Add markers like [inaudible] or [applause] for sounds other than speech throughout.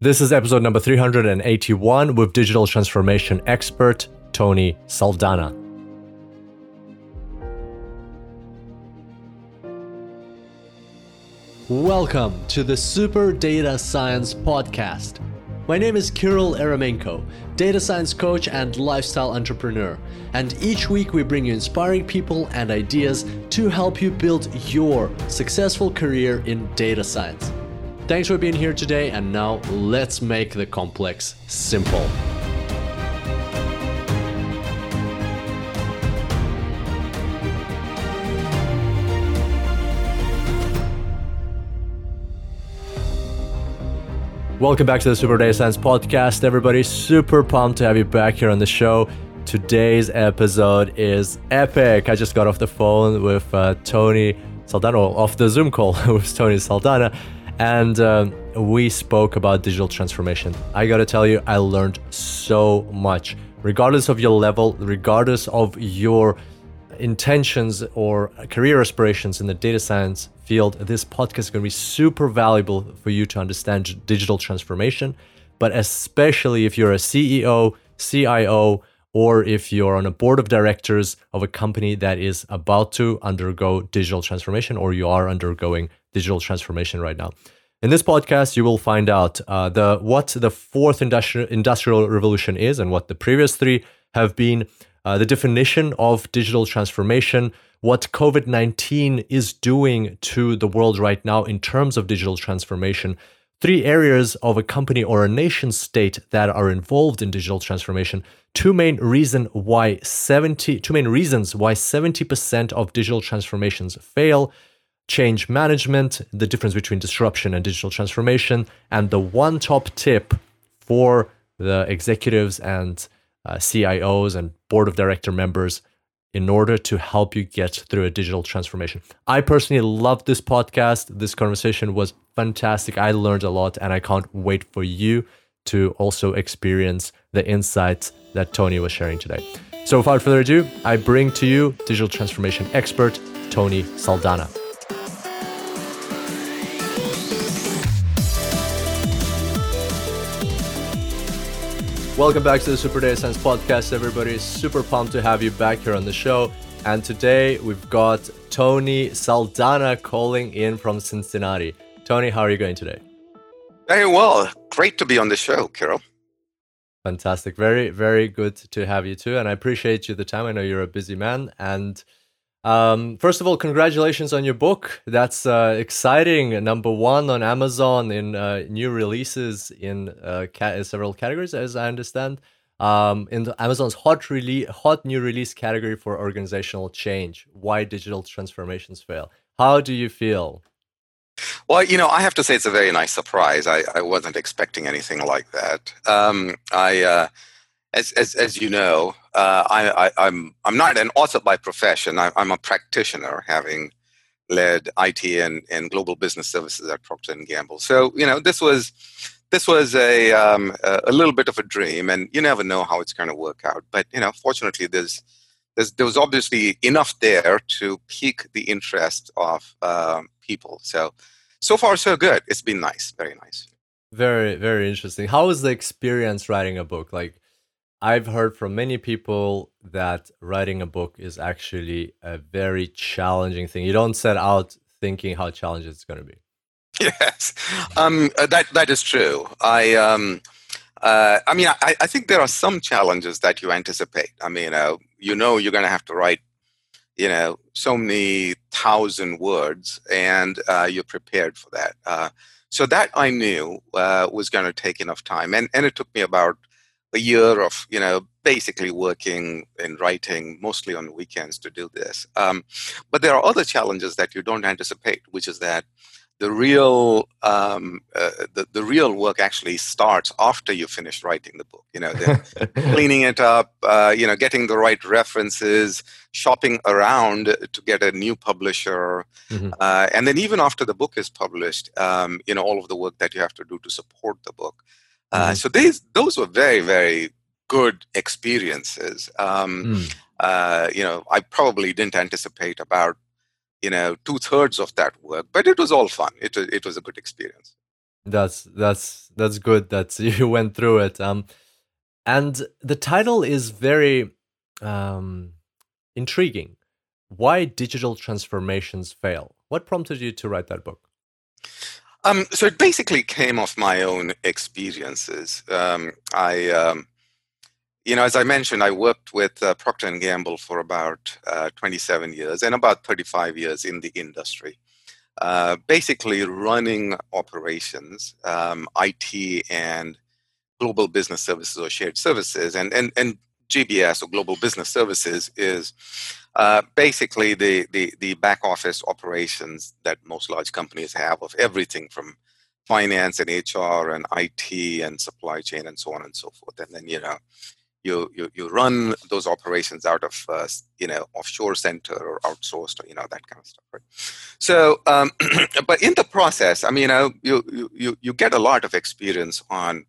This is episode number 381 with digital transformation expert Tony Saldanha. Welcome to the Super Data Science Podcast. My name is Kirill Eremenko, data science coach and lifestyle entrepreneur. And each week we bring you inspiring people and ideas to help you build your successful career in data science. Thanks for being here today, and now let's make the complex simple. Welcome back to the Super Data Science Podcast, everybody. Super pumped to have you back here on the show. Today's episode is epic. I just got off the phone with uh, Tony Saldanha, off the Zoom call [laughs] with Tony Saldanha, and um, we spoke about digital transformation. I gotta tell you, I learned so much. Regardless of your level, regardless of your intentions or career aspirations in the data science field, this podcast is going to be super valuable for you to understand digital transformation. But especially if you're a CEO, CIO, or if you're on a board of directors of a company that is about to undergo digital transformation, or you are undergoing digital transformation right now. In this podcast, you will find out uh, the what the fourth industrial industrial revolution is and what the previous three have been, uh, the definition of digital transformation, what COVID 19 is doing to the world right now in terms of digital transformation, three areas of a company or a nation state that are involved in digital transformation, two main reason why 70 two main reasons why 70% of digital transformations fail, change management, the difference between disruption and digital transformation, and the one top tip for the executives and uh, CIOs and board of director members in order to help you get through a digital transformation. I personally love this podcast. This conversation was fantastic. I learned a lot, and I can't wait for you to also experience the insights that Tony was sharing today. So, without further ado, I bring to you digital transformation expert Tony Saldanha. Welcome back to the Super Data Science Podcast, everybody. Super pumped to have you back here on the show. And today we've got Tony Saldanha calling in from Cincinnati. Tony, how are you going today? Very well. Great to be on the show, Carol. Fantastic. Very, very good to have you too. And I appreciate you the time. I know you're a busy man. And um, first of all, congratulations on your book. That's uh, exciting. Number one on Amazon in uh, new releases in uh, ca- several categories, as I understand. Um, in Amazon's hot release, hot new release category for organizational change. Why digital transformations fail? How do you feel? Well, you know, I have to say it's a very nice surprise. I, I wasn't expecting anything like that. Um, I uh, as, as, as you know, uh, I, am I'm, I'm not an author by profession. I, am a practitioner, having led IT and, and global business services at Procter and Gamble. So you know, this was this was a um, a little bit of a dream, and you never know how it's going to work out. But you know, fortunately, there's there's, there was obviously enough there to pique the interest of um, people. So so far so good. It's been nice, very nice. Very very interesting. How was the experience writing a book? Like I've heard from many people that writing a book is actually a very challenging thing. You don't set out thinking how challenging it's going to be. Yes, um, uh, that that is true. I um, uh, I mean, I, I think there are some challenges that you anticipate. I mean, uh, you know, you're going to have to write, you know, so many thousand words, and uh, you're prepared for that. Uh, so that I knew uh, was going to take enough time, and and it took me about a year of you know basically working and writing mostly on weekends to do this um, but there are other challenges that you don't anticipate which is that the real um, uh, the, the real work actually starts after you finish writing the book you know [laughs] cleaning it up uh, you know getting the right references shopping around to get a new publisher mm-hmm. uh, and then even after the book is published um, you know all of the work that you have to do to support the book mm-hmm. so these those were very very good experiences. Um, mm. uh, you know, I probably didn't anticipate about you know two thirds of that work, but it was all fun. It was it was a good experience. That's that's that's good that [laughs] you went through it. Um, and the title is very um, intriguing. Why digital transformations fail? What prompted you to write that book? Um, so it basically came off my own experiences. Um, I, um, you know, as I mentioned, I worked with uh, Procter and Gamble for about uh, 27 years and about 35 years in the industry. Uh, basically, running operations, um, IT, and global business services or shared services, and and and GBS or global business services is uh, basically the, the, the back office operations that most large companies have of everything from finance and HR and IT and supply chain and so on and so forth. And then, you know, you, you, you run those operations out of, uh, you know, offshore center or outsourced or, you know, that kind of stuff. Right? So, um, [clears throat] but in the process, I mean, you, know, you, you, you get a lot of experience on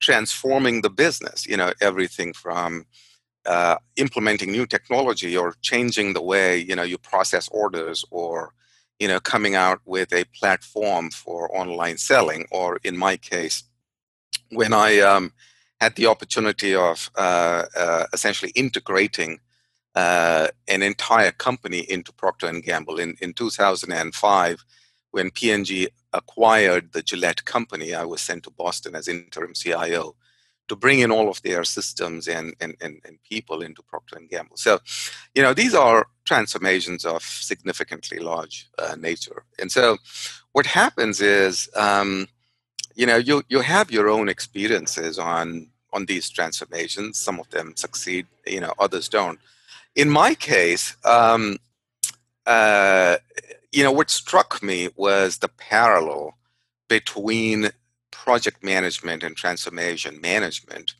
transforming the business, you know, everything from uh, implementing new technology or changing the way you know you process orders or you know coming out with a platform for online selling or in my case when i um, had the opportunity of uh, uh, essentially integrating uh, an entire company into procter and gamble in, in 2005 when p&g acquired the gillette company i was sent to boston as interim cio to bring in all of their systems and, and, and, and people into Procter Gamble. So, you know, these are transformations of significantly large uh, nature. And so, what happens is, um, you know, you you have your own experiences on on these transformations. Some of them succeed, you know, others don't. In my case, um, uh, you know, what struck me was the parallel between project management and transformation management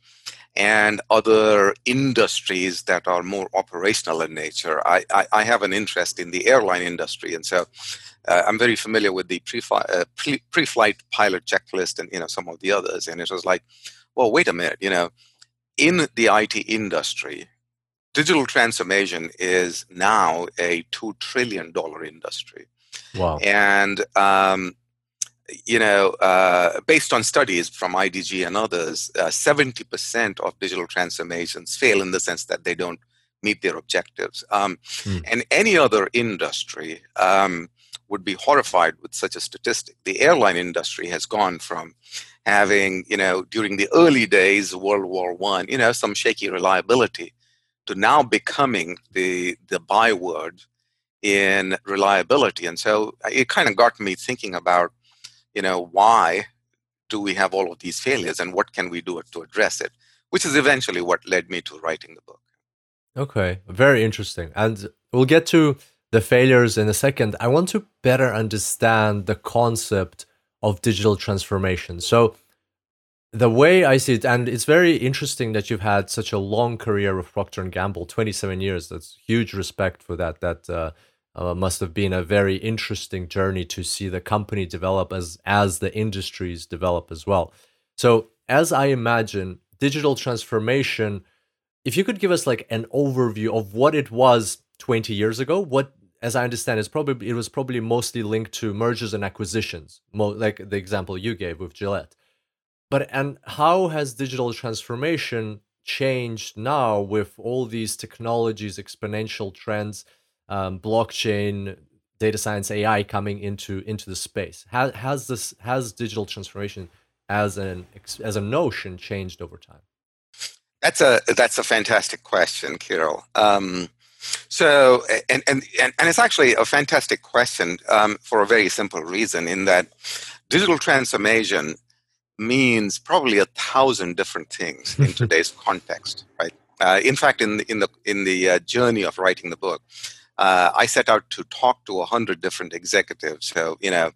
and other industries that are more operational in nature. I, I, I have an interest in the airline industry, and so uh, I'm very familiar with the pre uh, pre flight pilot checklist and you know some of the others. And it was like, well, wait a minute, you know, in the IT industry, digital transformation is now a two trillion dollar industry. Wow! And um, you know, uh, based on studies from IDG and others, uh, 70% of digital transformations fail in the sense that they don't meet their objectives. Um, mm. And any other industry um, would be horrified with such a statistic. The airline industry has gone from having, you know, during the early days of World War One, you know, some shaky reliability, to now becoming the the byword in reliability. And so it kind of got me thinking about you know, why do we have all of these failures and what can we do to address it? Which is eventually what led me to writing the book. Okay, very interesting. And we'll get to the failures in a second. I want to better understand the concept of digital transformation. So, the way I see it, and it's very interesting that you've had such a long career with Procter and Gamble, 27 years. That's huge respect for that. That uh, uh, must have been a very interesting journey to see the company develop as as the industries develop as well. So as I imagine digital transformation, if you could give us like an overview of what it was 20 years ago, what as I understand it's probably it was probably mostly linked to mergers and acquisitions, like the example you gave with Gillette. But and how has digital transformation changed now with all these technologies, exponential trends? Um, blockchain, data science, AI coming into into the space? Has has this has digital transformation as an as a notion changed over time? That's a that's a fantastic question, Kirill. Um, so, and, and and and it's actually a fantastic question um, for a very simple reason. In that, digital transformation means probably a thousand different things in [laughs] today's context, right? Uh, in fact, in the in the in the uh, journey of writing the book, uh, I set out to talk to a hundred different executives. So you know,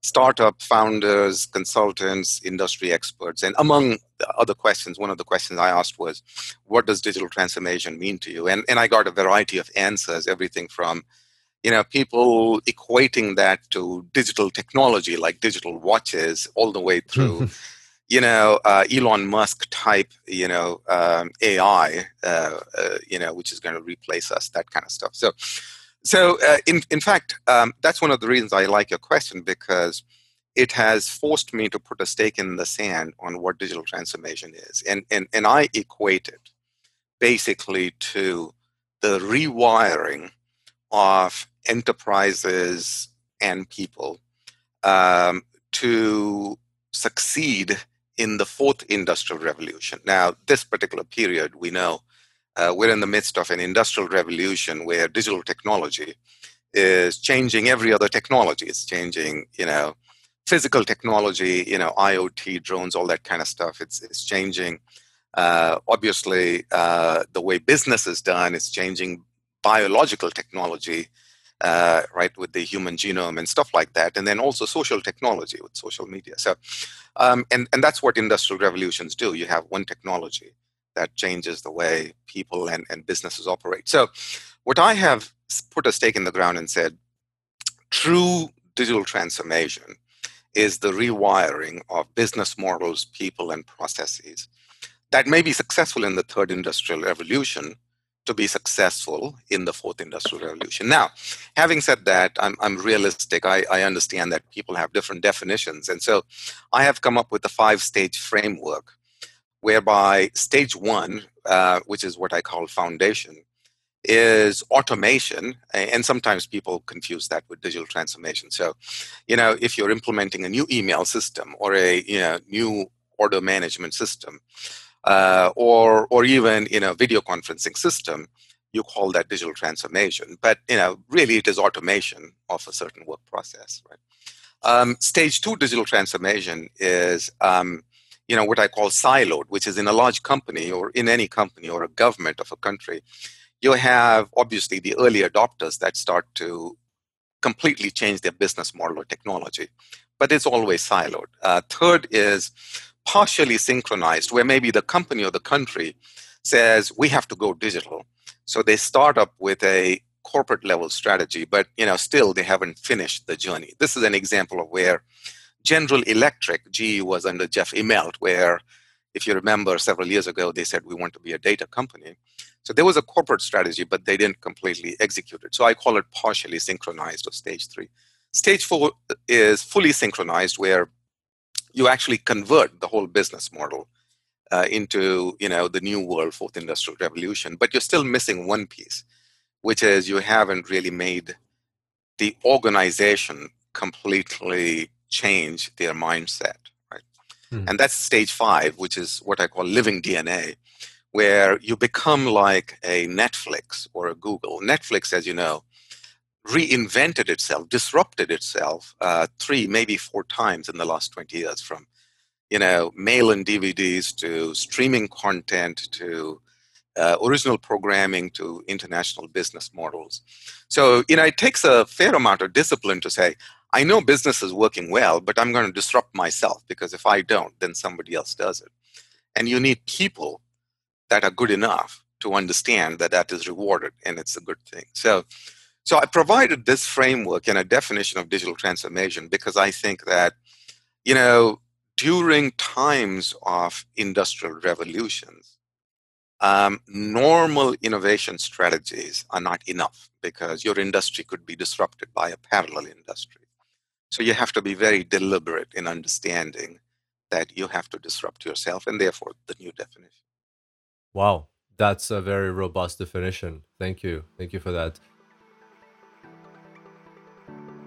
startup founders, consultants, industry experts, and among other questions, one of the questions I asked was, "What does digital transformation mean to you?" And and I got a variety of answers, everything from you know people equating that to digital technology like digital watches all the way through [laughs] you know, uh, Elon Musk type, you know, um, AI, uh, uh, you know, which is going to replace us, that kind of stuff. So, so uh, in in fact, um, that's one of the reasons I like your question because it has forced me to put a stake in the sand on what digital transformation is. And, and, and I equate it basically to the rewiring of enterprises and people um, to succeed in the fourth industrial revolution. Now, this particular period, we know uh, we're in the midst of an industrial revolution where digital technology is changing every other technology. It's changing, you know, physical technology, you know, IoT, drones, all that kind of stuff. It's it's changing. Uh, obviously, uh, the way business is done is changing. Biological technology, uh, right, with the human genome and stuff like that, and then also social technology with social media. So, um, and and that's what industrial revolutions do. You have one technology that changes the way people and, and businesses operate. So, what I have put a stake in the ground and said, true digital transformation is the rewiring of business models, people, and processes that may be successful in the third industrial revolution to be successful in the fourth industrial revolution. Now, having said that, I'm, I'm realistic. I, I understand that people have different definitions. And so I have come up with a five stage framework whereby stage one, uh, which is what I call foundation, is automation and sometimes people confuse that with digital transformation so you know if you're implementing a new email system or a you know new order management system uh, or or even you know video conferencing system you call that digital transformation. But you know really it is automation of a certain work process right? Um, stage two digital transformation is um, you know what i call siloed which is in a large company or in any company or a government of a country you have obviously the early adopters that start to completely change their business model or technology, but it's always siloed. Uh, third is partially synchronized, where maybe the company or the country says we have to go digital. So they start up with a corporate level strategy, but you know still they haven't finished the journey. This is an example of where General Electric, GE was under Jeff Immelt, where if you remember several years ago, they said we want to be a data company. So there was a corporate strategy, but they didn't completely execute it. So I call it partially synchronized or stage three. Stage four is fully synchronized, where you actually convert the whole business model uh, into you know the new world, fourth industrial revolution. But you're still missing one piece, which is you haven't really made the organization completely change their mindset, right? Mm. And that's stage five, which is what I call living DNA where you become like a Netflix or a Google. Netflix, as you know, reinvented itself, disrupted itself uh, three, maybe four times in the last 20 years from, you know, mail and DVDs to streaming content to uh, original programming to international business models. So, you know, it takes a fair amount of discipline to say, I know business is working well, but I'm going to disrupt myself because if I don't, then somebody else does it. And you need people that are good enough to understand that that is rewarded and it's a good thing. So, so I provided this framework and a definition of digital transformation because I think that, you know, during times of industrial revolutions, um, normal innovation strategies are not enough because your industry could be disrupted by a parallel industry. So you have to be very deliberate in understanding that you have to disrupt yourself and therefore the new definition. Wow, that's a very robust definition. Thank you. Thank you for that.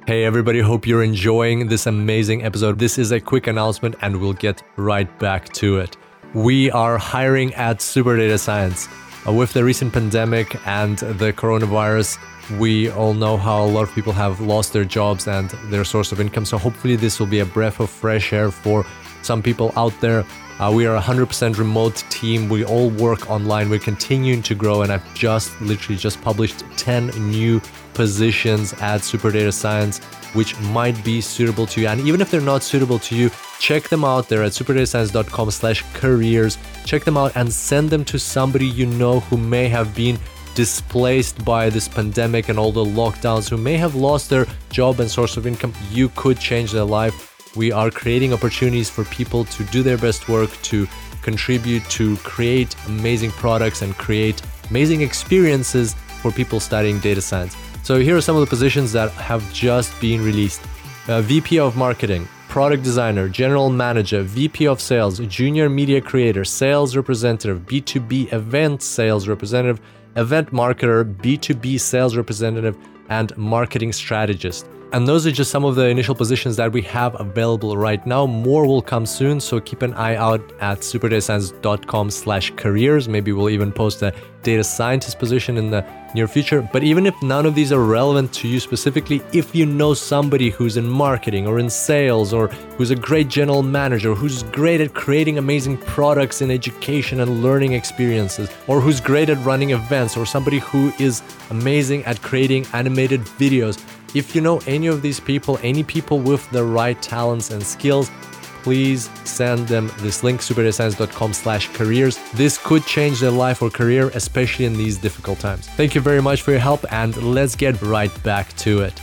Hey, everybody, hope you're enjoying this amazing episode. This is a quick announcement, and we'll get right back to it. We are hiring at Super Data Science. Uh, with the recent pandemic and the coronavirus, we all know how a lot of people have lost their jobs and their source of income. So, hopefully, this will be a breath of fresh air for some people out there uh, we are a 100% remote team. We all work online. We're continuing to grow, and I've just literally just published 10 new positions at Super Data Science, which might be suitable to you. And even if they're not suitable to you, check them out. They're at superdatascience.com/careers. Check them out and send them to somebody you know who may have been displaced by this pandemic and all the lockdowns, who may have lost their job and source of income. You could change their life we are creating opportunities for people to do their best work, to contribute, to create amazing products and create amazing experiences for people studying data science. So, here are some of the positions that have just been released uh, VP of Marketing, product designer, general manager, VP of sales, junior media creator, sales representative, B2B event sales representative, event marketer, B2B sales representative, and marketing strategist. And those are just some of the initial positions that we have available right now. More will come soon, so keep an eye out at superdatascience.com slash careers. Maybe we'll even post a data scientist position in the near future. But even if none of these are relevant to you specifically, if you know somebody who's in marketing or in sales or who's a great general manager, who's great at creating amazing products in education and learning experiences, or who's great at running events, or somebody who is amazing at creating animated videos, if you know any of these people, any people with the right talents and skills, please send them this link, superdatascience.com slash careers. This could change their life or career, especially in these difficult times. Thank you very much for your help, and let's get right back to it.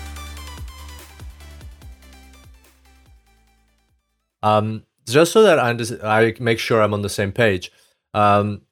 Um, just so that I, I make sure I'm on the same page, um,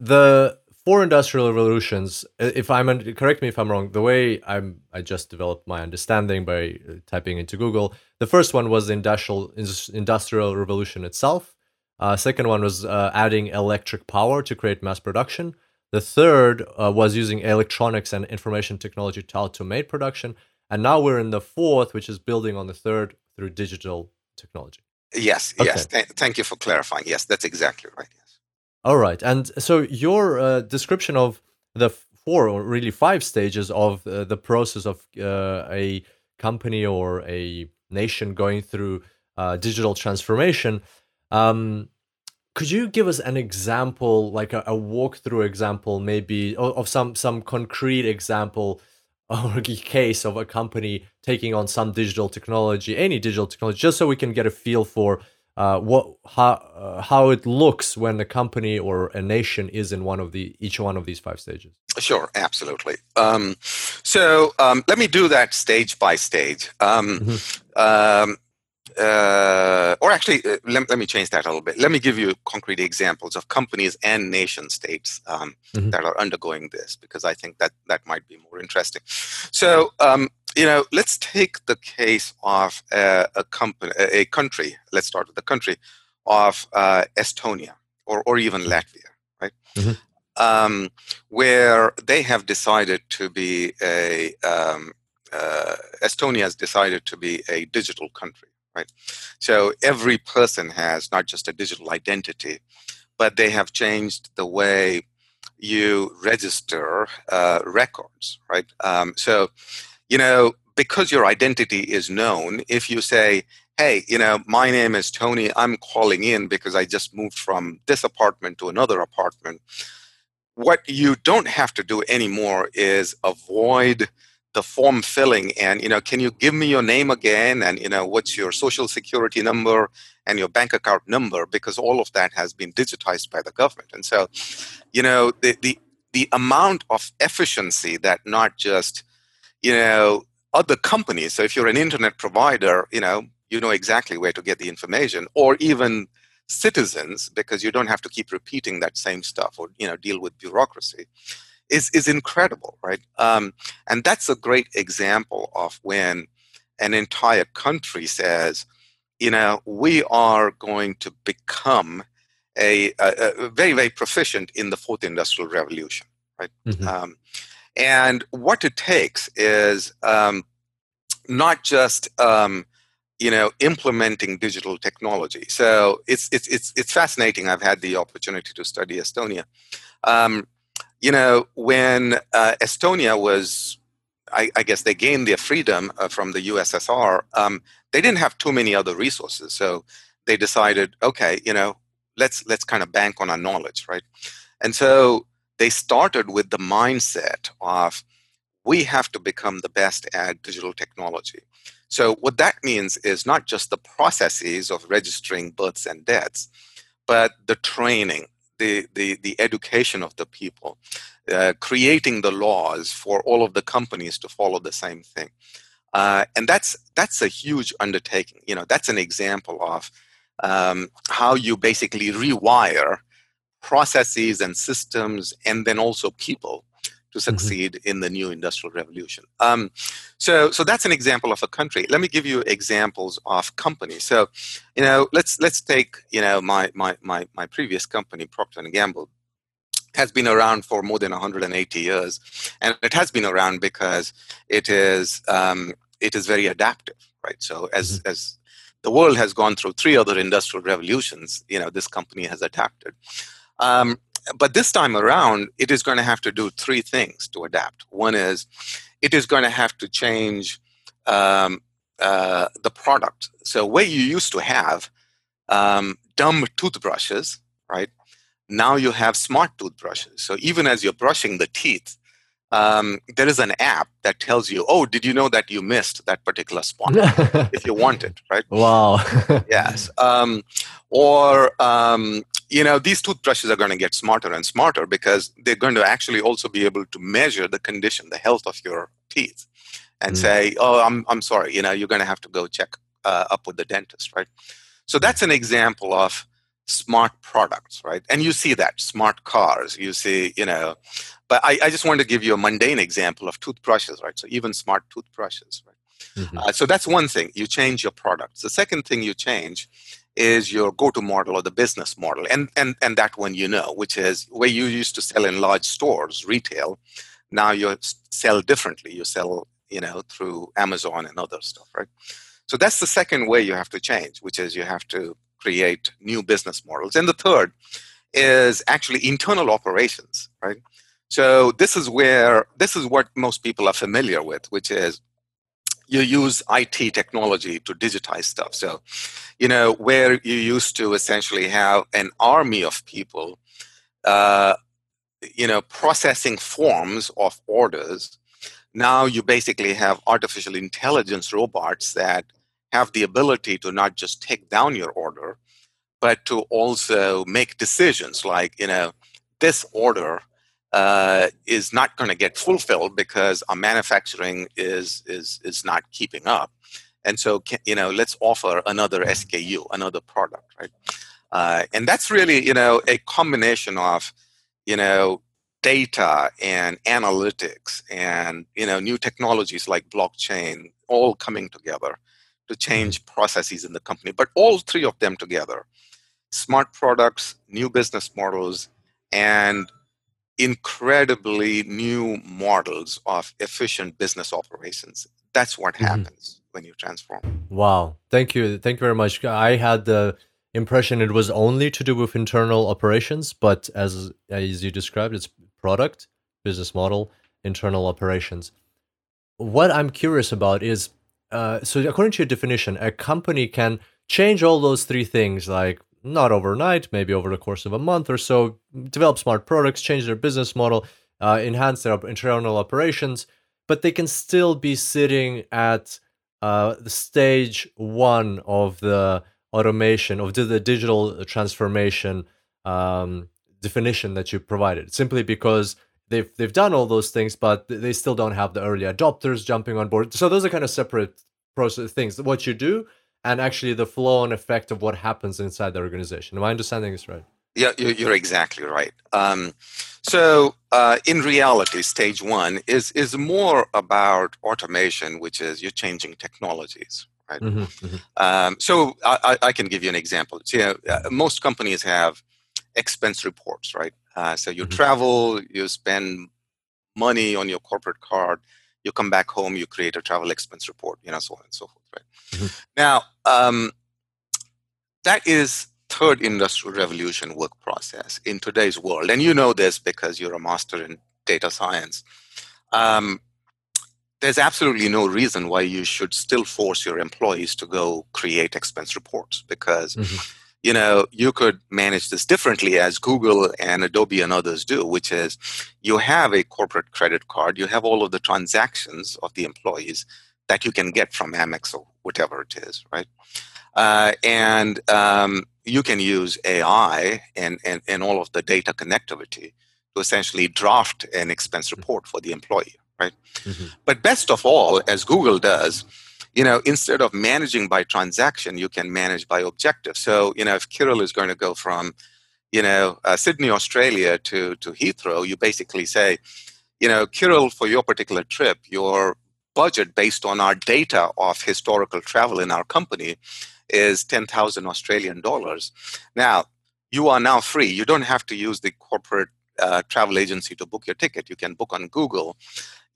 the four industrial revolutions if i'm correct me if i'm wrong the way i'm i just developed my understanding by uh, typing into google the first one was the industrial industrial revolution itself. Uh, second one was uh, adding electric power to create mass production. The third uh, was using electronics and information technology to automate production. And now we're in the fourth which is building on the third through digital technology. Yes okay. yes Th- thank you for clarifying. Yes that's exactly right all right. And so your uh, description of the four or really five stages of uh, the process of uh, a company or a nation going through uh, digital transformation. Um, could you give us an example, like a, a walkthrough example, maybe of, of some some concrete example [laughs] or case of a company taking on some digital technology, any digital technology, just so we can get a feel for uh, what how uh, how it looks when a company or a nation is in one of the each one of these five stages. Sure, absolutely. Um, so um, let me do that stage by stage. Um, mm-hmm. Um, uh, or actually, uh, let, let, me change that a little bit. Let me give you concrete examples of companies and nation states um, mm-hmm. that are undergoing this, because I think that that might be more interesting. So, um, you know, let's take the case of a, a company, a country. Let's start with the country of uh, Estonia or or even Latvia, right? Mm-hmm. Um, where they have decided to be a um, uh, Estonia has decided to be a digital country, right? So every person has not just a digital identity, but they have changed the way you register uh, records, right? Um, so you know, because your identity is known, if you say, hey, you know, my name is Tony, I'm calling in because I just moved from this apartment to another apartment, what you don't have to do anymore is avoid the form filling and you know can you give me your name again and you know what's your social security number and your bank account number? Because all of that has been digitized by the government. And so you know the the, the amount of efficiency that not just you know other companies. So if you're an internet provider you know you know exactly where to get the information or even citizens because you don't have to keep repeating that same stuff or you know deal with bureaucracy is is incredible right? Um, and that's a great example of when an entire country says you know we are going to become a, a, a very very proficient in the fourth industrial revolution right? Mm-hmm. um, and what it takes is um, not just um, you know implementing digital technology. So it's it's it's it's fascinating. I've had the opportunity to study Estonia. Um, you know, when uh, Estonia was, I, I, guess they gained their freedom uh, from the USSR. Um, they didn't have too many other resources, so they decided, okay, you know, let's let's kind of bank on our knowledge, right? And so they started with the mindset of we have to become the best at digital technology. So, what that means is not just the processes of registering births and deaths, but the training, the, the, the education of the people, uh, creating the laws for all of the companies to follow the same thing. Uh, and that's that's a huge undertaking. You know, that's an example of um, how you basically rewire processes and systems and then also people to mm-hmm. succeed mm-hmm. in the new industrial revolution. Um, so, so that's an example of a country. Let me give you examples of companies. So, you know, let's let's take you know my my my, my previous company, Procter and Gamble, has been around for more than 180 years, and it has been around because it is um, it is very adaptive, right? So as mm-hmm. as the world has gone through three other industrial revolutions, you know, this company has adapted. Um, but this time around, it is going to have to do three things to adapt. One is it is going to have to change um, uh, the product. So where you used to have um, dumb toothbrushes, right? Now you have smart toothbrushes. So even as you're brushing the teeth, um, there is an app that tells you, oh, did you know that you missed that particular spot [laughs] if you want it, right? Wow. yes. [laughs] Um, or, um, you know, these toothbrushes are going to get smarter and smarter because they're going to actually also be able to measure the condition, the health of your teeth, and mm. say, oh, I'm, I'm sorry, you know, you're going to have to go check uh, up with the dentist, right? So that's an example of smart products, right? And you see that smart cars, you see, you know, but I, I just wanted to give you a mundane example of toothbrushes, right? So even smart toothbrushes, right? Mm-hmm. Uh, so that's one thing. You change your products. The second thing you change is your go-to model or the business model, and and and that one you know, which is where you used to sell in large stores, retail. Now you sell differently. You sell, you know, through Amazon and other stuff, right? So that's the second way you have to change, which is you have to create new business models. And the third is actually internal operations, right? So this is where this is what most people are familiar with, which is you use IT technology to digitize stuff. So, you know, where you used to essentially have an army of people, uh, you know, processing forms of orders, now you basically have artificial intelligence robots that have the ability to not just take down your order, but to also make decisions like, you know, this order uh, is not going to get fulfilled because our manufacturing is is is not keeping up, and so you know let's offer another SKU, another product, right? Uh, and that's really you know a combination of you know data and analytics and you know new technologies like blockchain all coming together to change processes in the company but all three of them together smart products new business models and incredibly new models of efficient business operations. That's what mm-hmm. happens when you transform. Wow. Thank you. Thank you very much. I had the impression it was only to do with internal operations, but as as you described, it's product, business model, internal operations. What I'm curious about is uh, so according to your definition, a company can change all those three things like not overnight, maybe over the course of a month or so, develop smart products, change their business model, uh, enhance their internal operations, but they can still be sitting at uh, stage one of the automation, of the, the digital transformation um, definition that you provided, simply because they've they've done all those things, but they still don't have the early adopters jumping on board. So those are kind of separate process things. What you do and actually the flow and effect of what happens inside the organization. Am I understanding this right? Yeah, you're exactly right. Um, so, uh, in reality, stage one is is more about automation, which is you're changing technologies, right? Mm-hmm, mm-hmm. Um, so, I, I, can give you an example. So, you know, uh, most companies have expense reports, right? Uh, so, you mm-hmm. travel, you spend money on your corporate card, you come back home, you create a travel expense report, you know, so on and so forth right? Mm-hmm. Now, um, that is third industrial revolution work process in today's world, and you know this because you're a master in data science. Um, there's absolutely no reason why you should still force your employees to go create expense reports because mm-hmm. You know you could manage this differently as google and adobe and others do which is you have a corporate credit card you have all of the transactions of the employees that you can get from Amex or whatever it is, right? Uh, and um, you can use AI and, and, and all of the data connectivity to essentially draft an expense mm-hmm. report for the employee, right? Mm-hmm. But best of all, as Google does, you know, instead of managing by transaction, you can manage by objective. So, you know, if Kirill is going to go from, you know, uh, Sydney, Australia to, to Heathrow, you basically say, you know, Kirill, for your particular trip, your budget based on our data of historical travel in our company is 10,000 Australian dollars. Now, you are now free. You don't have to use the corporate uh, travel agency to book your ticket. You can book on Google.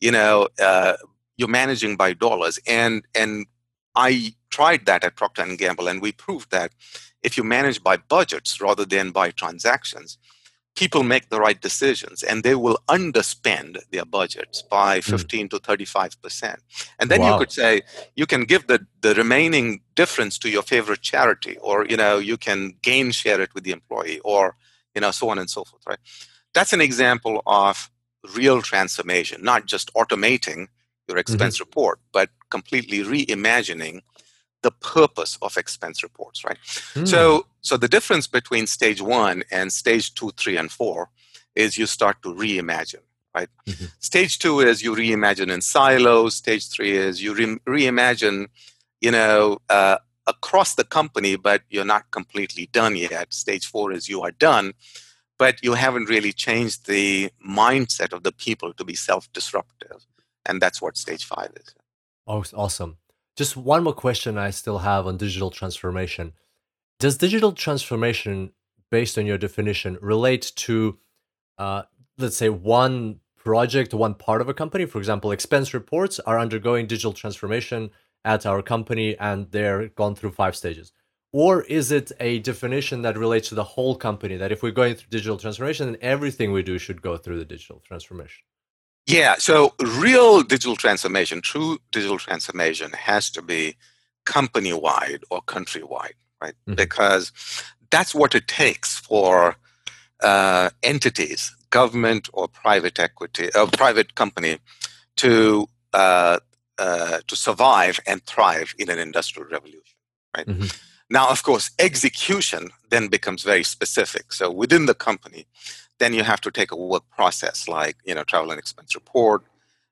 You know, uh, you're managing by dollars, and and I tried that at Procter and Gamble, and we proved that if you manage by budgets rather than by transactions, people make the right decisions and they will underspend their budgets by hmm. 15 mm. to 35%. And then wow. you could say you can give the, the remaining difference to your favorite charity or you know you can gain share it with the employee or you know so on and so forth, right? That's an example of real transformation, not just automating your expense mm-hmm. report, but completely reimagining the purpose of expense reports, right? Mm. So, so the difference between stage one and stage two, three, and four is you start to reimagine, right? Mm-hmm. Stage two is you reimagine in silos. Stage three is you re- reimagine, you know, uh, across the company, but you're not completely done yet. Stage four is you are done, but you haven't really changed the mindset of the people to be self-disruptive, and that's what stage five is. Oh, awesome. Just one more question I still have on digital transformation. Does digital transformation, based on your definition, relate to, uh, let's say, one project, one part of a company? For example, expense reports are undergoing digital transformation at our company and they're gone through five stages. Or is it a definition that relates to the whole company? That if we're going through digital transformation, then everything we do should go through the digital transformation? Yeah, so real digital transformation, true digital transformation has to be company wide or country wide, right? Mm-hmm. Because that's what it takes for uh, entities, government or private equity, a uh, private company, to uh, uh, to survive and thrive in an industrial revolution, right? Mm-hmm. Now, of course, execution then becomes very specific. So within the company, then you have to take a work process like you know travel and expense report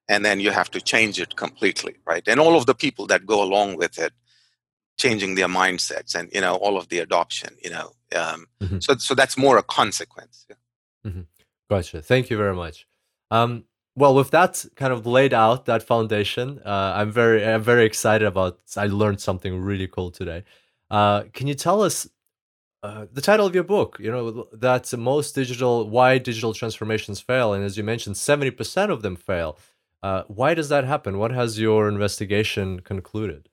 and then you have to change it completely right and all of the people that go along with it changing their mindsets and you know all of the adoption you know um, mm-hmm. so so that's more a consequence yeah. mm-hmm. gotcha thank you very much um, well with that kind of laid out that foundation uh, i'm very i'm very excited about i learned something really cool today uh, can you tell us uh, the title of your book, you know, that most digital, why digital transformations fail. And as you mentioned, 70% of them fail. Uh, why does that happen? What has your investigation concluded?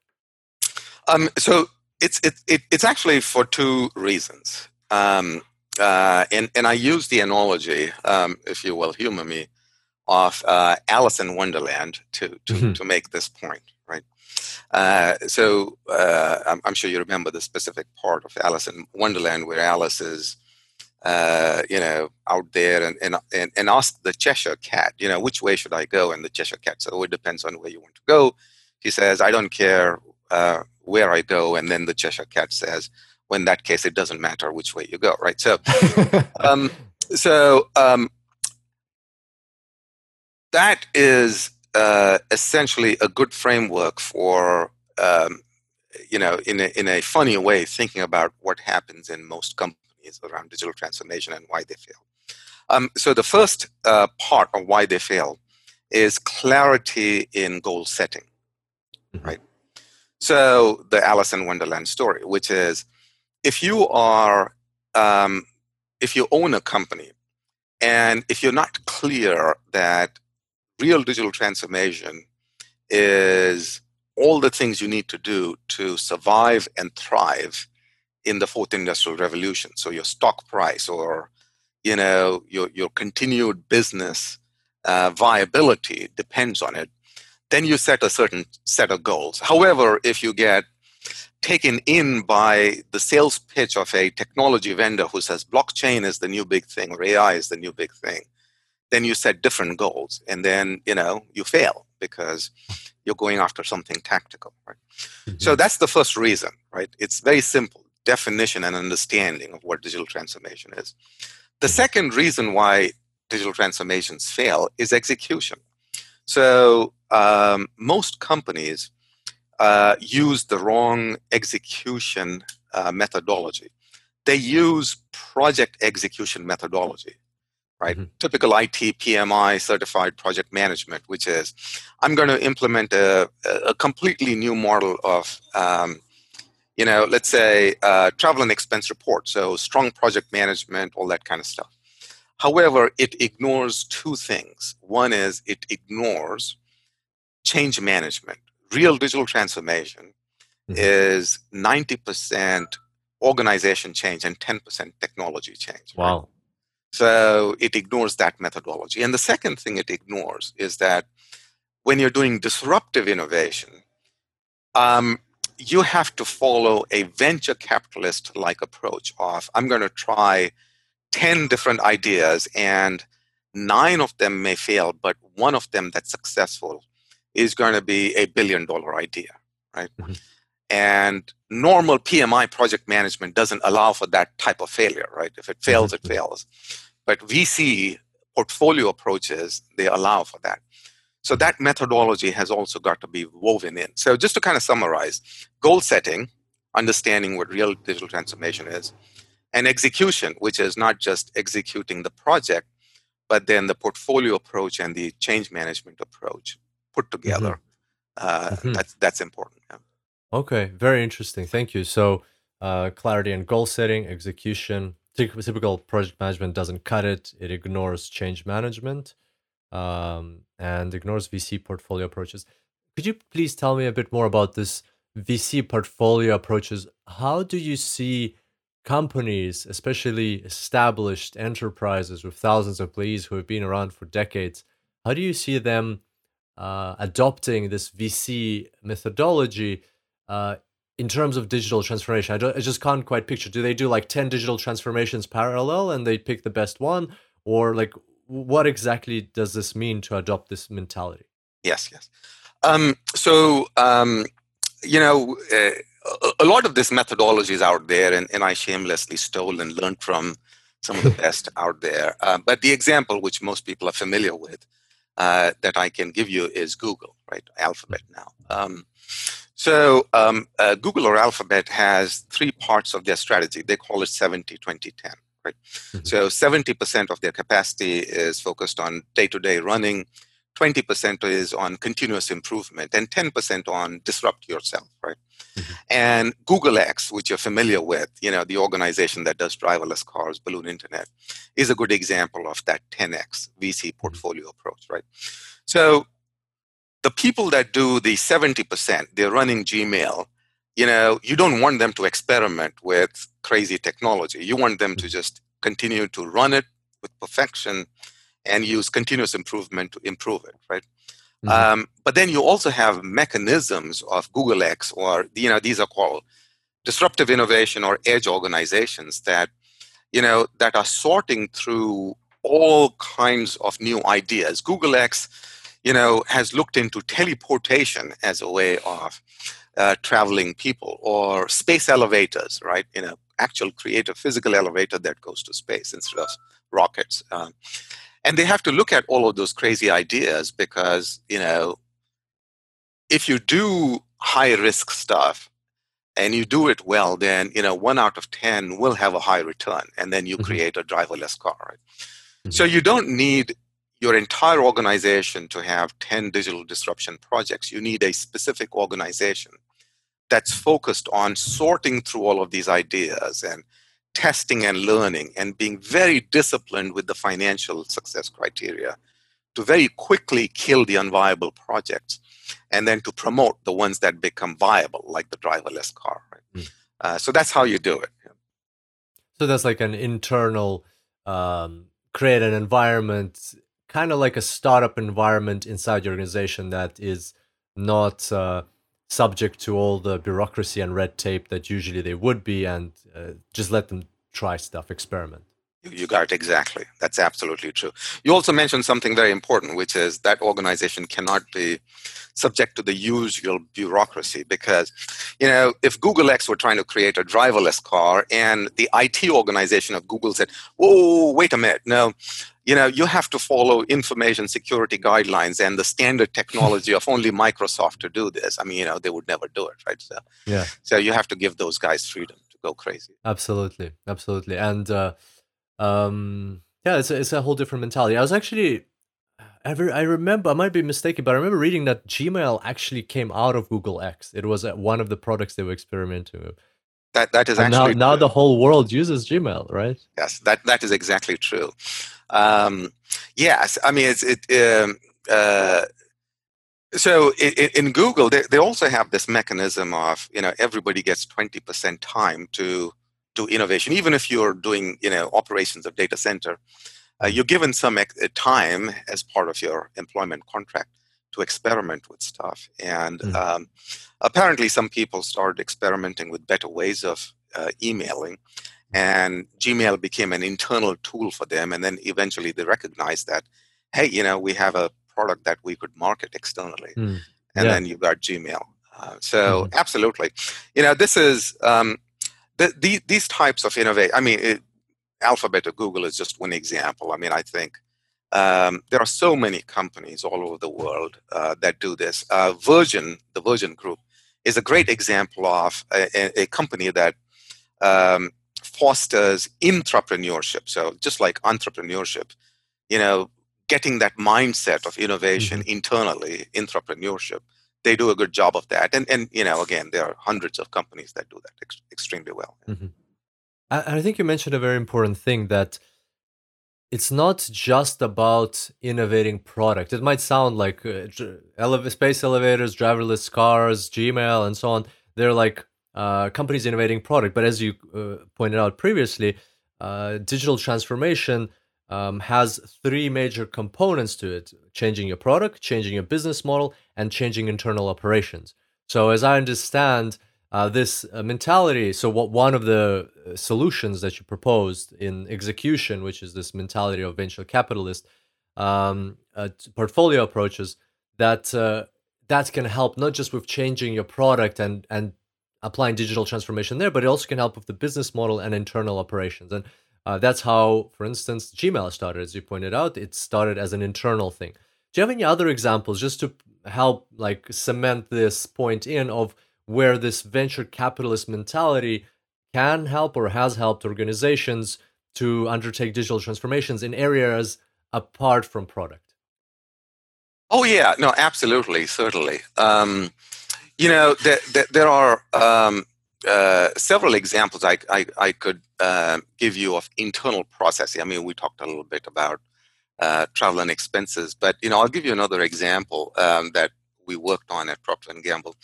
Um, so it's, it, it, it's actually for two reasons. Um, uh, and, and I use the analogy, um, if you will humor me, of uh, Alice in Wonderland to, to, mm-hmm. to make this point? Uh, so uh, I'm, I'm, sure you remember the specific part of Alice in Wonderland where Alice is, uh, you know, out there and, and, and, and asked the Cheshire Cat, you know, which way should I go? And the Cheshire Cat said, oh, it depends on where you want to go. He says, I don't care uh, where I go. And then the Cheshire Cat says, well, in that case, it doesn't matter which way you go, right? So, [laughs] um, so um, that is uh, essentially a good framework for um, you know in a, in a funny way thinking about what happens in most companies around digital transformation and why they fail um, so the first uh, part of why they fail is clarity in goal setting mm-hmm. right so the alice in wonderland story which is if you are um, if you own a company and if you're not clear that real digital transformation is all the things you need to do to survive and thrive in the fourth industrial revolution. So your stock price or you know your, your continued business uh, viability depends on it. Then you set a certain set of goals. However if you get taken in by the sales pitch of a technology vendor who says blockchain is the new big thing or ai is the new big thing then you set different goals and then you know you fail because you're going after something tactical right? Mm-hmm. so that's the first reason right? It's very simple definition and understanding of what digital transformation is. The second reason why digital transformations fail is execution. So um, most companies uh, use the wrong execution uh, methodology. They use project execution methodology right? Mm-hmm. Typical IT PMI certified project management, which is I'm going to implement a, a completely new model of, um, you know, let's say uh, travel and expense report. So strong project management, all that kind of stuff. However, it ignores two things. One is it ignores change management. Real digital transformation mm-hmm. is 90% organization change and 10% technology change. Wow. Right? So it ignores that methodology. And the second thing it ignores is that when you're doing disruptive innovation, um, you have to follow a venture capitalist like approach of I'm going to try 10 different ideas and nine of them may fail, but one of them that's successful is going to be a billion dollar idea, right? Mm-hmm. And normal PMI project management doesn't allow for that type of failure, right? If it fails, it mm-hmm. fails. But VC portfolio approaches, they allow for that. So that methodology has also got to be woven in. So just to kind of summarize, goal setting, understanding what real digital transformation is, and execution, which is not just executing the project, but then the portfolio approach and the change management approach put together. Mm-hmm. Uh, mm-hmm. That's that's important. Yeah. Okay, very interesting. Thank you. So, uh, clarity and goal setting, execution. Typical project management doesn't cut it. It ignores change management um, and ignores VC portfolio approaches. Could you please tell me a bit more about this VC portfolio approaches? How do you see companies, especially established enterprises with thousands of employees who have been around for decades, how do you see them uh, adopting this VC methodology uh, in terms of digital transformation, I, I just can't quite picture. Do they do like 10 digital transformations parallel and they pick the best one? Or like, what exactly does this mean to adopt this mentality? Yes, yes. Um, so, um, you know, uh, a lot of this methodology is out there, and, and I shamelessly stole and learned from some of the [laughs] best out there. Uh, but the example, which most people are familiar with, uh, that I can give you is Google, right? Alphabet now. Um, so um, uh, Google or Alphabet has three parts of their strategy. They call it 70, 20, 10. Right? Mm-hmm. So 70% of their capacity is focused on day-to-day running, 20% is on continuous improvement, and 10% on disrupt yourself, right? Mm-hmm. And Google X, which you're familiar with, you know, the organization that does driverless cars, balloon internet, is a good example of that 10x VC mm-hmm. portfolio approach, right? So the people that do the 70%, they're running Gmail, you know, you don't want them to experiment with crazy technology. You want them to just continue to run it with perfection and use continuous improvement to improve it, right? Mm-hmm. Um, but then you also have mechanisms of Google X, or you know, these are called disruptive innovation or edge organizations that you know that are sorting through all kinds of new ideas. Google X you know, has looked into teleportation as a way of uh, traveling people or space elevators, right? You know, actual create a physical elevator that goes to space instead of rockets. Um, and they have to look at all of those crazy ideas because, you know, if you do high risk stuff and you do it well, then, you know, one out of 10 will have a high return and then you mm-hmm. create a driverless car, right? Mm-hmm. So you don't need your entire organization to have 10 digital disruption projects. You need a specific organization that's focused on sorting through all of these ideas and testing and learning and being very disciplined with the financial success criteria to very quickly kill the unviable projects and then to promote the ones that become viable, like the driverless car. Right? Mm. Uh, so that's how you do it. So that's like an internal, um, create an environment kind of like a startup environment inside your organization that is not uh, subject to all the bureaucracy and red tape that usually they would be, and uh, just let them try stuff, experiment. You got it exactly. That's absolutely true. You also mentioned something very important, which is that organization cannot be subject to the usual bureaucracy because, you know, if Google X were trying to create a driverless car and the IT organization of Google said, "Whoa, wait a minute, no, you know, you have to follow information security guidelines and the standard [laughs] technology of only Microsoft to do this." I mean, you know, they would never do it, right? So, yeah. So you have to give those guys freedom to go crazy. Absolutely, absolutely, and. Uh, um, Yeah, it's a, it's a whole different mentality. I was actually, I, I remember, I might be mistaken, but I remember reading that Gmail actually came out of Google X. It was uh, one of the products they were experimenting with. That that is And actually now now the whole world uses Gmail, right? yes that that is exactly true. Um, yes, I mean it's it. Um, uh, so in, in Google, they, they also have this mechanism of you know everybody gets twenty percent time to do innovation, even if you're doing you know operations of data center. Uh, you're given some ex- uh, time as part of your employment contract to experiment with stuff, and Mm. um, apparently some people started experimenting with better ways of uh, emailing, and Gmail became an internal tool for them, and then eventually they recognized that, hey, you know, we have a product that we could market externally Mm. and Yeah. then you got Gmail. Uh, so absolutely, you know, this is um, the, the, these types of innovate. I mean, it, Alphabet or Google is just one example. I mean, I think um, there are so many companies all over the world uh, that do this. Uh, Virgin, the Virgin Group, is a great example of a, a, a company that um, fosters entrepreneurship. So just like entrepreneurship, you know, getting that mindset of innovation internally, entrepreneurship, they do a good job of that. And and you know, again, there are hundreds of companies that do that ex- extremely well. I, I think you mentioned a very important thing that it's not just about innovating product. It might sound like uh, elev- space elevators, driverless cars, Gmail, and so on. They're like uh, companies innovating product. But as you uh, pointed out previously, uh, digital transformation um, has three major components to it: changing your product, changing your business model, and changing internal operations. So, as I understand, uh, this uh, mentality. So, what one of the uh, solutions that you proposed in execution, which is this mentality of venture capitalist um, uh, portfolio approaches, that uh, that can help not just with changing your product and and applying digital transformation there, but it also can help with the business model and internal operations. And uh, that's how, for instance, Gmail started, as you pointed out. It started as an internal thing. Do you have any other examples just to help like cement this point in of where this venture capitalist mentality can help or has helped organizations to undertake digital transformations in areas apart from product? Oh yeah, no, absolutely, certainly. Um, you know, there, there, there are um, uh, several examples I, I, I could uh, give you of internal processing. I mean, we talked a little bit about uh, travel and expenses, but you know, I'll give you another example um, that we worked on at Procter and Gamble.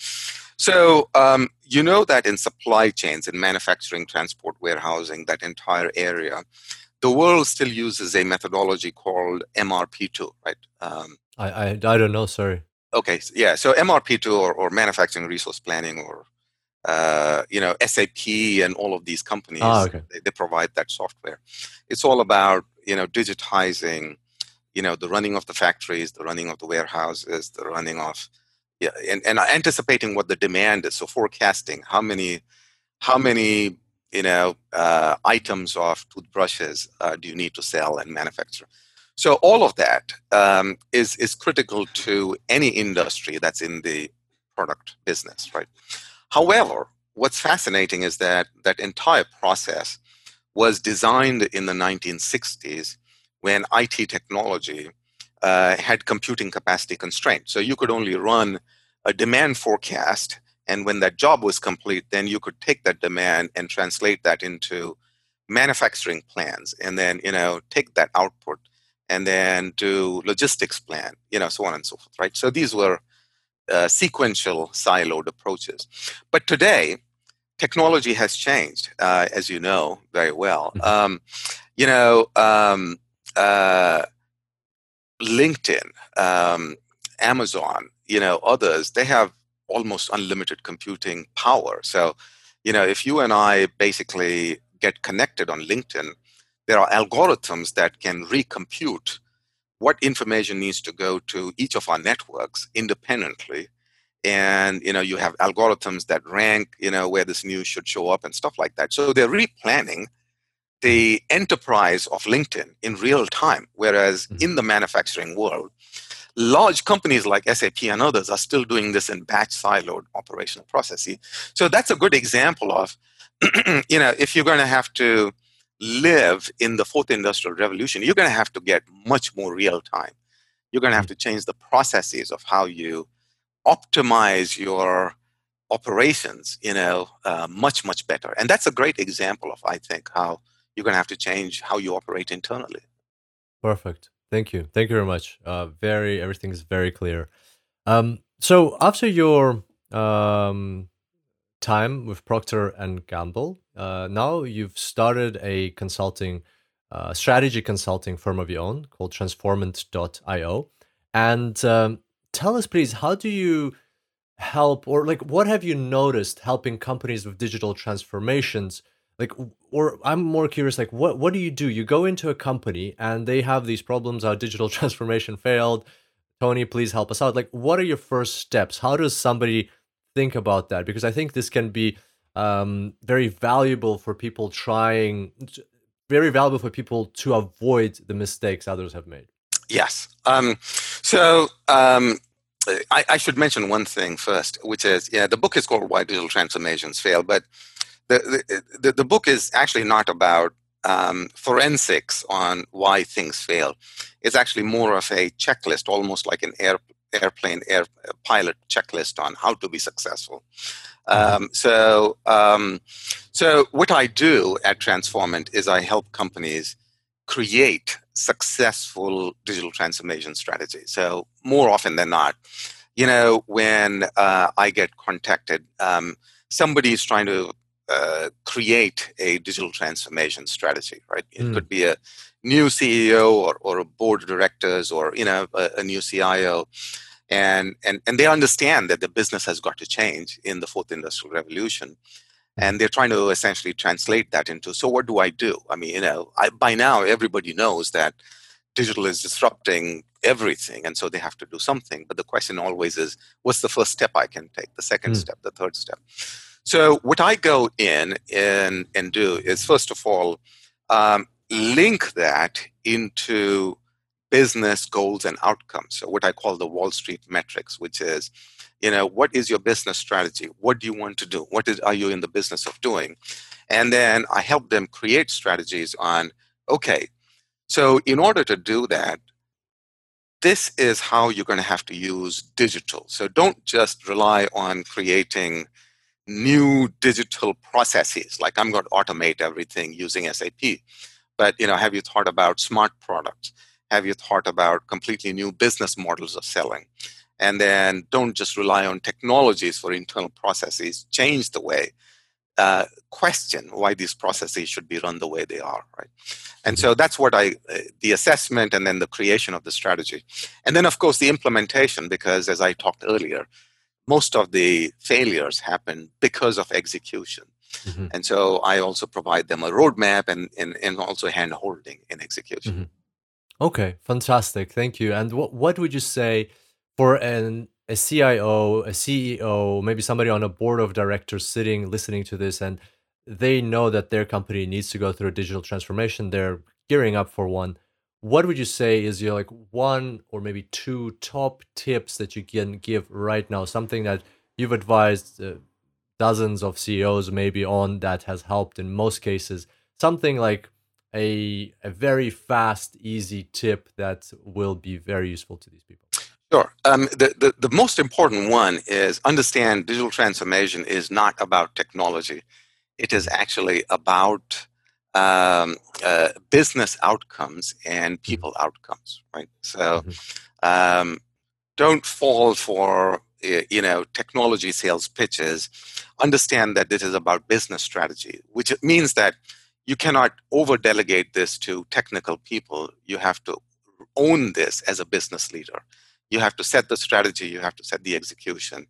So um, you know that in supply chains, in manufacturing, transport, warehousing, that entire area, the world still uses a methodology called MRP2, right? Um, I, I, I don't know, sorry. okay, yeah. So MRP2 or, or manufacturing resource planning or uh, you know SAP and all of these companies, Ah, okay. they, they provide that software. It's all about you know digitizing, you know, the running of the factories, the running of the warehouses, the running of yeah, and, and anticipating what the demand is. So forecasting how many how many you know uh, items of toothbrushes uh, do you need to sell and manufacture. So all of that um, is is critical to any industry that's in the product business, right? However, what's fascinating is that that entire process was designed in the 1960s when IT technology uh, had computing capacity constraints. So you could only run a demand forecast, and when that job was complete, then you could take that demand and translate that into manufacturing plans, and then you know take that output and then do logistics plan, you know, so on and so forth, right? So these were uh, sequential siloed approaches. But today, technology has changed, uh, as you know very well. Mhm. Um, you know, um, uh, LinkedIn, um, Amazon, you know, others, they have almost unlimited computing power. So, you know, if you and I basically get connected on LinkedIn, there are algorithms that can recompute what information needs to go to each of our networks independently. And you know you have algorithms that rank you know where this news should show up and stuff like that. So they're replanning the enterprise of linkedin in real time. Whereas Mhm. in the manufacturing world large companies like sap and others are still doing this in batch siloed operational processes so that's a good example of [clears throat] you know if you're going to have to live in the fourth industrial revolution, you're going to have to get much more real time. You're going to have mm. to change the processes of how you optimize your operations, you know, uh, much, much better. And that's a great example of, I think, how you're going to have to change how you operate internally. Perfect. Thank you. Thank you very much. Uh, very, everything is very clear. Um, so after your um, time with Procter and Gamble, uh, now you've started a consulting, uh, strategy consulting firm of your own called Transformant.io. And um, tell us, please, how do you help, or like, what have you noticed helping companies with digital transformations? Like, or I'm more curious, like, what what do you do? You go into a company and they have these problems. Our digital [laughs] transformation failed. Tony, please help us out. Like, what are your first steps? How does somebody think about that? Because I think this can be um, very valuable for people trying, very valuable for people to avoid the mistakes others have made. Yes. Um, so um, I, I, should mention one thing first, which is yeah, the book is called Why Digital Transformations Fail, but the the, the book is actually not about um, forensics on why things fail. It's actually more of a checklist, almost like an air, airplane air pilot checklist on how to be successful. Mm-hmm. Um, so, um, so what I do at Transformant is I help companies create successful digital transformation strategies. So more often than not, you know, when uh, I get contacted, um, somebody is trying to uh, create a digital transformation strategy, right? It mm. could be a new CEO or, or a board of directors or you know a, a new CIO, and and and they understand that the business has got to change in the fourth industrial revolution, and they're trying to essentially translate that into so what do I do? I mean, you know, I, by now everybody knows that digital is disrupting everything and so they have to do something but the question always is what's the first step i can take the second mm. step the third step so what I go in and, and do is first of all um, link that into business goals and outcomes. So what I call the Wall Street metrics, which is, you know, what is your business strategy? What do you want to do? What is, are you in the business of doing? And then I help them create strategies on, okay, so in order to do that, this is how you're going to have to use digital. So don't just rely on creating new digital processes like i'm going to automate everything using sap but you know have you thought about smart products? Have you thought about completely new business models of selling? And then don't just rely on technologies for internal processes change the way uh, question why these processes should be run the way they are right? And mm-hmm. so that's what i uh, the assessment and then the creation of the strategy. And then of course the implementation because as i talked earlier most of the failures happen because of execution. Mm-hmm. And so I also provide them a roadmap and, and, and also hand holding in execution. Mm-hmm. Okay, fantastic. Thank you. And what, what would you say for an, a CIO, a CEO, maybe somebody on a board of directors sitting, listening to this, and they know that their company needs to go through a digital transformation, they're gearing up for one what would you say is your like one or maybe two top tips that you can give right now something that you've advised uh, dozens of ceos maybe on that has helped in most cases something like a a very fast easy tip that will be very useful to these people Sure. Um, the, the, the most important one is understand digital transformation is not about technology. It is actually about um, uh, business outcomes and mm-hmm. people outcomes, right? So mm-hmm. um, don't fall for you know technology sales pitches. Understand that this is about business strategy, which means that you cannot over delegate this to technical people. You have to own this as a business leader. You have to set the strategy. You have to set the execution.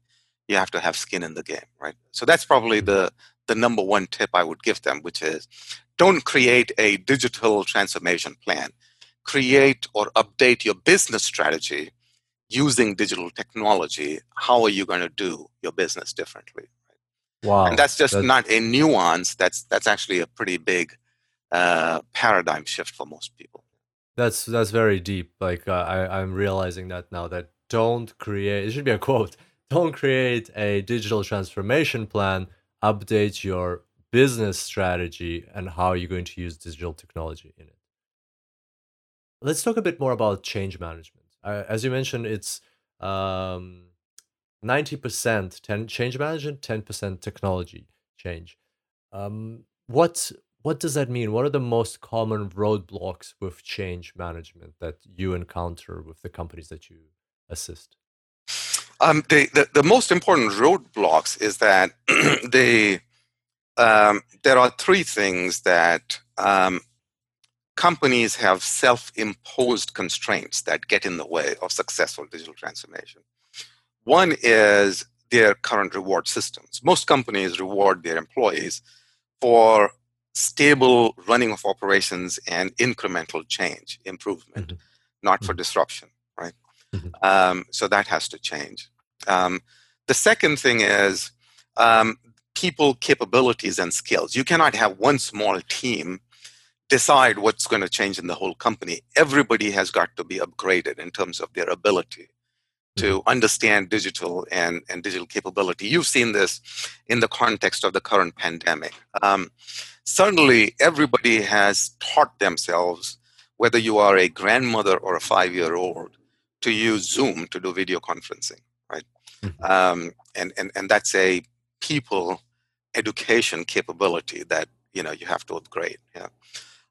You have to have skin in the game, right? So that's probably mm-hmm. the the number one tip I would give them, which is don't create a digital transformation plan. Create or update your business strategy using digital technology. How are you going to do your business differently? Wow. And that's just that's... not a nuance. That's that's actually a pretty big uh, paradigm shift for most people. That's that's very deep. Like uh, I, I'm realizing that now. That don't create. It should be a quote. [laughs] Don't create a digital transformation plan. Update your business strategy and how you're going to use digital technology in it. Let's talk a bit more about change management. Uh, as you mentioned, it's um, 90% 10 change management, 10% technology change. Um, what what does that mean? What are the most common roadblocks with change management that you encounter with the companies that you assist? Um, the, the, the most important roadblocks is that [clears throat] they, um, there are three things that um, companies have self imposed constraints that get in the way of successful digital transformation. One is their current reward systems. Most companies reward their employees for stable running of operations and incremental change, improvement, mm-hmm. not for mm-hmm. disruption? Mm-hmm. Um, so that has to change. Um, the second thing is um, people capabilities and skills. You cannot have one small team decide what's going to change in the whole company. Everybody has got to be upgraded in terms of their ability to mm-hmm. understand digital and, and digital capability. You've seen this in the context of the current pandemic. Um, certainly, everybody has taught themselves, whether you are a grandmother or a five year old, to use Zoom to do video conferencing, right? Mm-hmm. Um, and, and, and that's a people education capability that you know you have to upgrade. Yeah.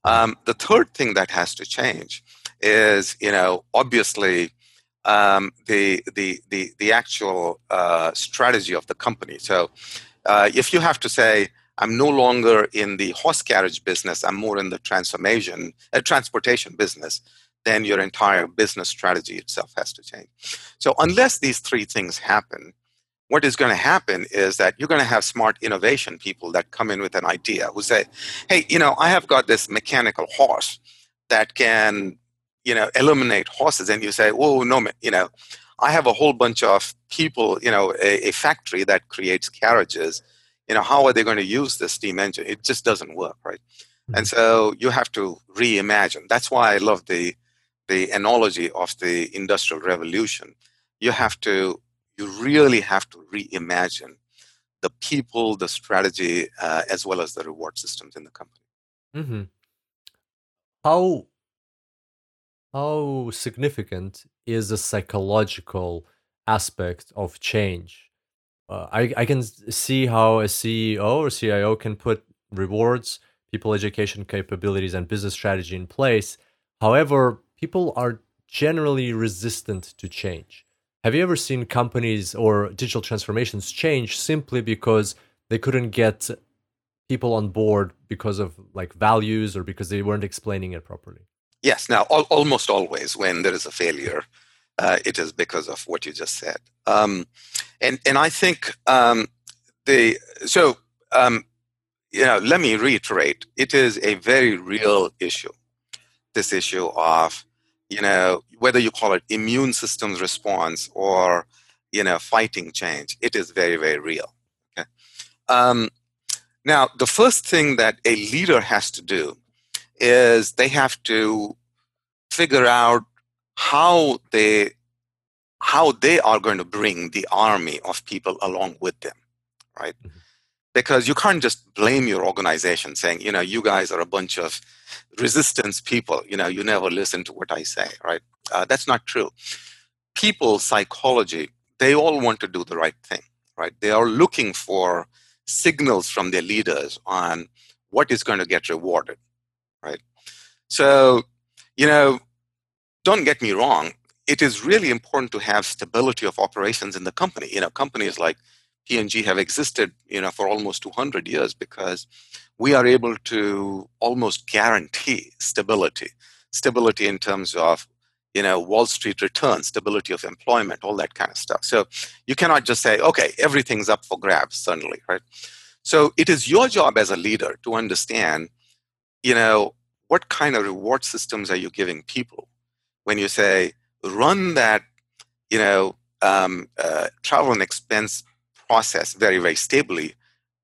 Um, the third thing that has to change is, you know, obviously um, the, the, the, the actual uh, strategy of the company. So uh, if you have to say, I'm no longer in the horse carriage business, I'm more in the transformation, uh, transportation business, then your entire business strategy itself has to change. So unless these three things happen, what is going to happen is that you're going to have smart innovation people that come in with an idea who say, hey, you know, I have got this mechanical horse that can, you know, eliminate horses. And you say, oh, no, you know, I have a whole bunch of people, you know, a, a factory that creates carriages. You know, how are they going to use the steam engine? It just doesn't work, right? Mm-hmm. And so you have to reimagine. That's why I love the the analogy of the industrial revolution. You have to you really have to reimagine the people, the strategy, uh, as well as the reward systems in the company. Mm-hmm. How how significant is the psychological aspect of change? Uh, I I can see how a CEO or CIO can put rewards, people education capabilities, and business strategy in place. However, people are generally resistant to change. Have you ever seen companies or digital transformations change simply because they couldn't get people on board because of like values or because they weren't explaining it properly? Yes. Now, al- almost always when there is a failure, uh, it is because of what you just said. Um, and and I think um, the so um, you know let me reiterate, it is a very real issue. This issue of you know, whether you call it immune systems response or, you know, fighting change, it is very, very real. Okay. Um, now, the first thing that a leader has to do is they have to figure out how they how they are going to bring the army of people along with them, right? Mm-hmm because you can't just blame your organization saying you know you guys are a bunch of resistance people you know you never listen to what i say right? Uh, that's not true. People psychology they all want to do the right thing right? They are looking for signals from their leaders on what is going to get rewarded right? So you know don't get me wrong it is really important to have stability of operations in the company. You know companies like P&G have existed, you know, for almost 200 years because we are able to almost guarantee stability, stability in terms of, you know, Wall Street returns, stability of employment, all that kind of stuff. So you cannot just say, okay, everything's up for grabs suddenly, right? So it is your job as a leader to understand, you know, what kind of reward systems are you giving people when you say run that, you know, um, uh, travel and expense process very, very stably,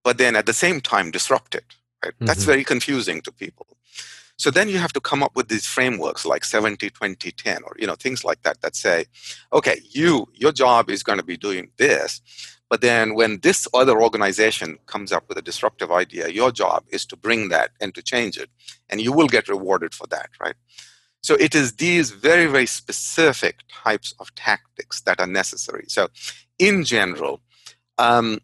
but then at the same time disrupt it. Right? Mm-hmm. That's very confusing to people. So then you have to come up with these frameworks like 70, 20, 10, or you know, things like that that say, okay, you, your job is going to be doing this, But then when this other organization comes up with a disruptive idea, your job is to bring that and to change it. And you will get rewarded for that, right? So it is these very, very specific types of tactics that are necessary. So in general, um,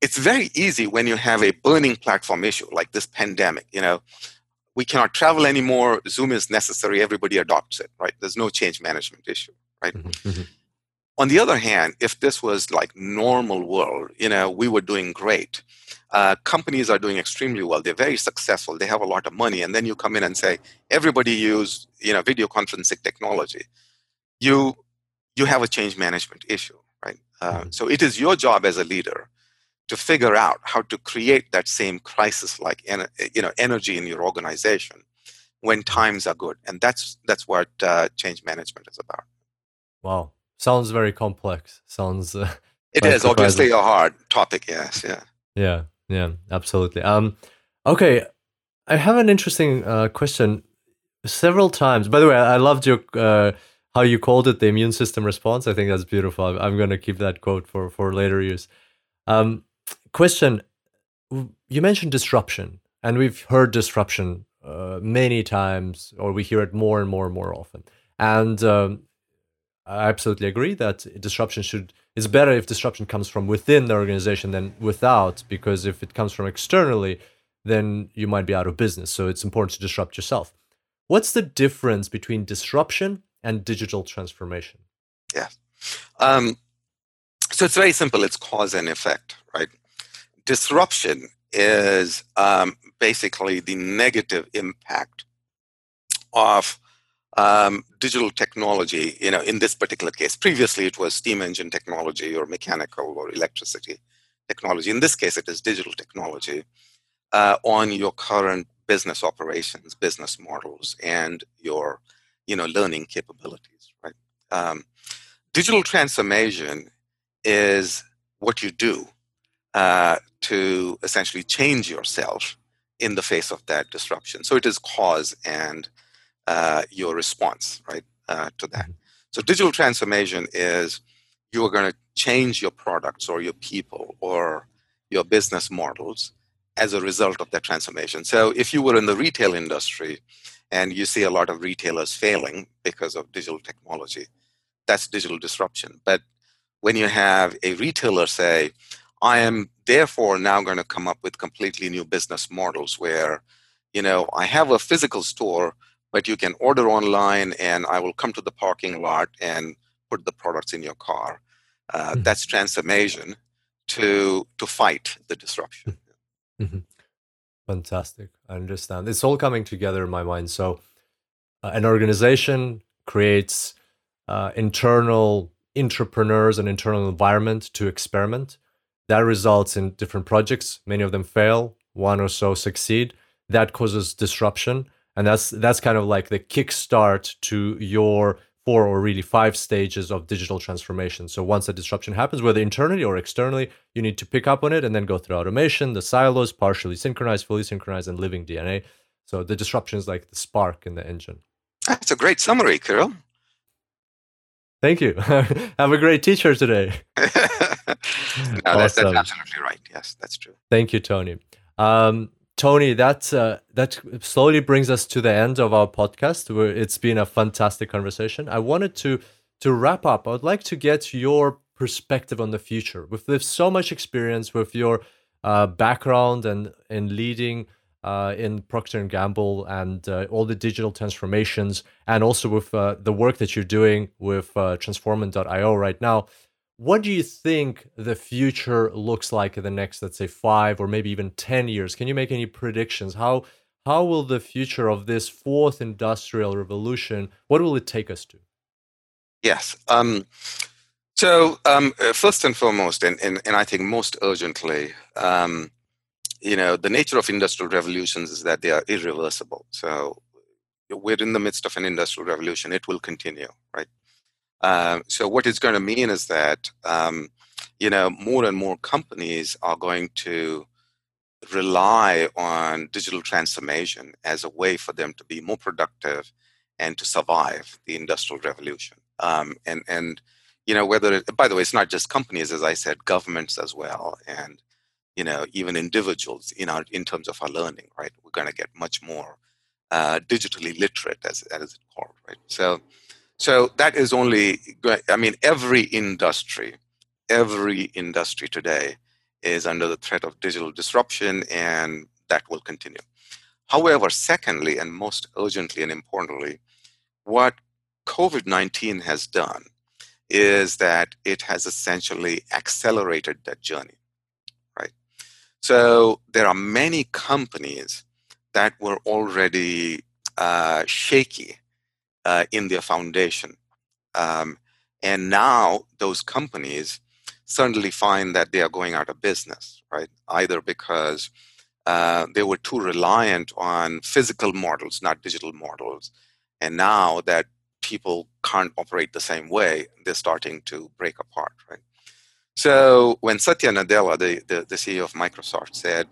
it's very easy when you have a burning platform issue like this pandemic, you know, we cannot travel anymore, Zoom is necessary, everybody adopts it, right? There's no change management issue, right? Mm-hmm. mm-hmm. On the other hand, if this was like normal world, you know, we were doing great. Uh, companies are doing extremely well. They're very successful. They have a lot of money, and then you come in and say everybody use you know video conferencing technology. You you have a change management issue, right? Uh, mm-hmm. So it is your job as a leader to figure out how to create that same crisis-like you know energy in your organization when times are good, and that's that's what uh, change management is about. Wow, sounds very complex. Sounds. Uh, it is obviously a hard topic. Yes. Yeah. Yeah. Yeah. Absolutely. Um. Okay. I have an interesting uh, question. Several times, by the way, I loved your uh, how you called it the immune system response. I think that's beautiful. I'm going to keep that quote for for later use. Um, question: You mentioned disruption, and we've heard disruption uh, many times, or we hear it more and more and more often. And um, I absolutely agree that disruption should it's better if disruption comes from within the organization than without because if it comes from externally then you might be out of business so it's important to disrupt yourself what's the difference between disruption and digital transformation yeah um, so it's very simple it's cause and effect right disruption is um, basically the negative impact of um, digital technology, you know, in this particular case. Previously, it was steam engine technology or mechanical or electricity technology. In this case, it is digital technology uh, on your current business operations, business models, and your, you know, learning capabilities. Right. Um, digital transformation is what you do uh, to essentially change yourself in the face of that disruption. So it is cause and uh, your response, right, uh, to that. Mm-hmm. So digital transformation is you are going to change your products or your people or your business models as a result of that transformation. So if you were in the retail industry and you see a lot of retailers failing because of digital technology, that's digital disruption. But when you have a retailer say, I am therefore now going to come up with completely new business models where, you know, I have a physical store, but you can order online and I will come to the parking lot and put the products in your car. Uh, mm-hmm. That's transformation to to fight the disruption. Mm-hmm. Fantastic. I understand. It's all coming together in my mind. So, uh, an organization creates uh, internal entrepreneurs and internal environment to experiment. That results in different projects. Many of them fail. One or so succeed. That causes disruption and that's that's kind of like the kickstart to your four or really five stages of digital transformation. So once a disruption happens, whether internally or externally, you need to pick up on it and then go through automation, the silos, partially synchronized, fully synchronized, and living DNA. So the disruption is like the spark in the engine. That's a great summary, Kirill. Thank you. [laughs] Have a great teacher today. [laughs] no, awesome. that's, that's, absolutely right. Yes, that's true. Thank you, Tony. Um, Tony, that uh, that slowly brings us to the end of our podcast. Where it's been a fantastic conversation. I wanted to to wrap up. I would like to get your perspective on the future. With, with so much experience, with your uh, background and in leading uh, in Procter and Gamble and uh, all the digital transformations, and also with uh, the work that you're doing with uh, Transformant.io right now what do you think the future looks like in the next let's say 5 or maybe even 10 years? Can you make any predictions? How how will the future of this fourth industrial revolution what will it take us to? Yes um, so um, uh, first and foremost and, and, and i think most urgently um, you know the nature of industrial revolutions is that they are irreversible. So we're in the midst of an industrial revolution. It will continue right um, so what it's going to mean is that um, you know more and more companies are going to rely on digital transformation as a way for them to be more productive and to survive the industrial revolution. Um, and and you know, whether it, by the way, it's not just companies, as I said, governments as well, and you know, even individuals in our in terms of our learning, right? We're going to get much more uh, digitally literate, as as it's called, right? So, so that is only. I mean, every industry, every industry today is under the threat of digital disruption, and that will continue. However, secondly, and most urgently and importantly, what COVID 19 has done is that it has essentially accelerated that journey, right? So there are many companies that were already uh, shaky uh, in their foundation. Um, and now those companies suddenly find that they are going out of business, right? Either because uh, they were too reliant on physical models, not digital models. And now that people can't operate the same way, they're starting to break apart, right? So when Satya Nadella, the, the, the CEO of Microsoft, said,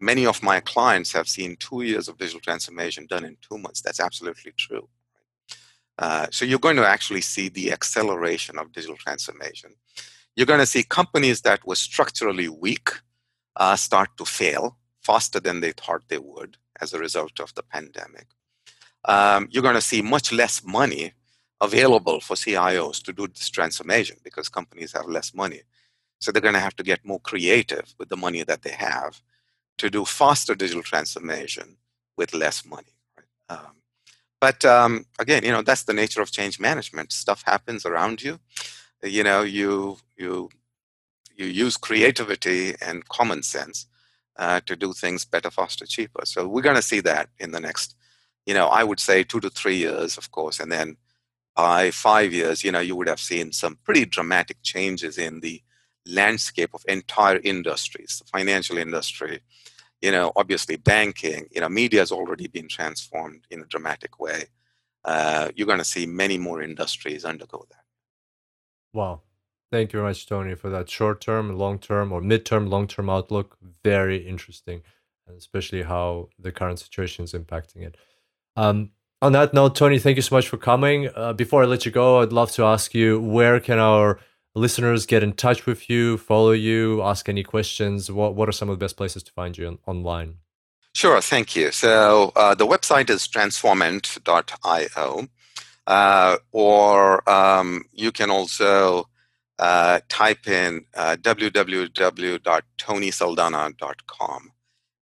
many of my clients have seen two years of digital transformation done in two months, that's absolutely true. Uh, so you're going to actually see the acceleration of digital transformation. You're going to see companies that were structurally weak uh, start to fail faster than they thought they would as a result of the pandemic. Um, you're going to see much less money available for CIOs to do this transformation because companies have less money. So they're going to have to get more creative with the money that they have to do faster digital transformation with less money. Right? Um, but um, again, you know that's the nature of change management. Stuff happens around you. You know, you you you use creativity and common sense uh, to do things better, faster, cheaper. So we're going to see that in the next, you know, I would say two to three years, of course, and then by five years, you know, you would have seen some pretty dramatic changes in the landscape of entire industries, the financial industry, you know, obviously banking, you know, media has already been transformed in a dramatic way. Uh, you're going to see many more industries undergo that. Wow. Thank you very much, Tony, for that short term, long term, or mid term, long term outlook. Very interesting, and especially how the current situation is impacting it. Um, on that note, Tony, thank you so much for coming. Uh, before I let you go, I'd love to ask you where can our listeners get in touch with you, follow you, ask any questions? What What are some of the best places to find you on, online? Sure, thank you. So uh, the website is transformant.io, uh, or um, you can also uh, type in uh, www.tonysaldanha.com,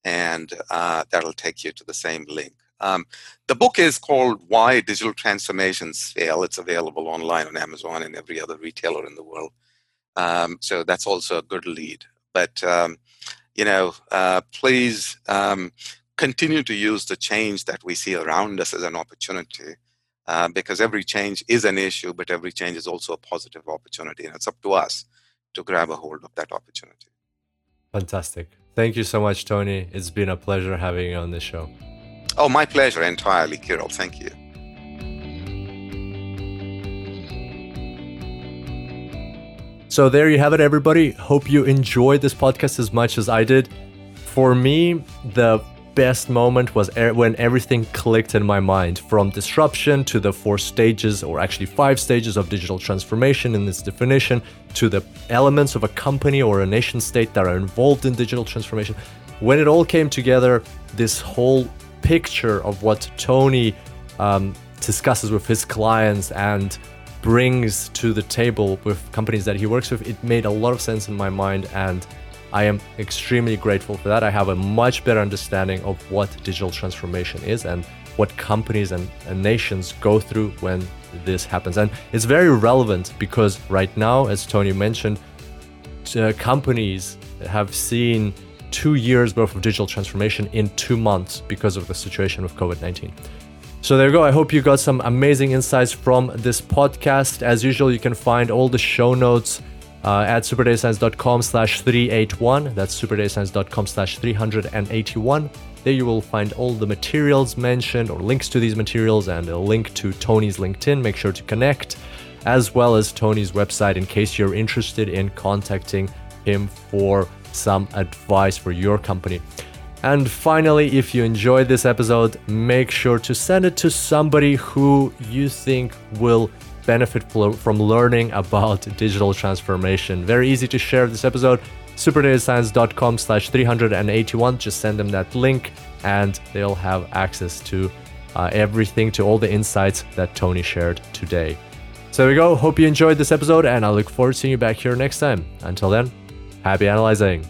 and uh, that'll take you to the same link. Um, the book is called Why Digital Transformations Fail. It's available online on Amazon and every other retailer in the world. Um, so that's also a good lead. But, um, you know, uh, please um, continue to use the change that we see around us as an opportunity uh, because every change is an issue, but every change is also a positive opportunity. And it's up to us to grab a hold of that opportunity. Fantastic. Thank you so much, Tony. It's been a pleasure having you on the show. Oh, my pleasure entirely, Kirill. Thank you. So, there you have it, everybody. Hope you enjoyed this podcast as much as I did. For me, the best moment was when everything clicked in my mind from disruption to the four stages, or actually five stages of digital transformation in this definition, to the elements of a company or a nation state that are involved in digital transformation. When it all came together, this whole picture of what Tony um, discusses with his clients and brings to the table with companies that he works with, it made a lot of sense in my mind. And I am extremely grateful for that. I have a much better understanding of what digital transformation is and what companies and, and nations go through when this happens. And it's very relevant because right now, as Tony mentioned, uh, companies have seen two years worth of digital transformation in two months because of the situation with COVID 19. So there you go. I hope you got some amazing insights from this podcast. As usual, you can find all the show notes uh, at superdatascience.com slash 381. That's superdatascience.com slash 381. There you will find all the materials mentioned or links to these materials and a link to Tony's LinkedIn. Make sure to connect, as well as Tony's website in case you're interested in contacting him for some advice for your company. And finally, if you enjoyed this episode, make sure to send it to somebody who you think will benefit from learning about [laughs] digital transformation. Very easy to share this episode. superdatascience.com slash 381. Just send them that link and they'll have access to uh, everything, to all the insights that Tony shared today. So there we go. Hope you enjoyed this episode and I look forward to seeing you back here next time. Until then, happy analyzing.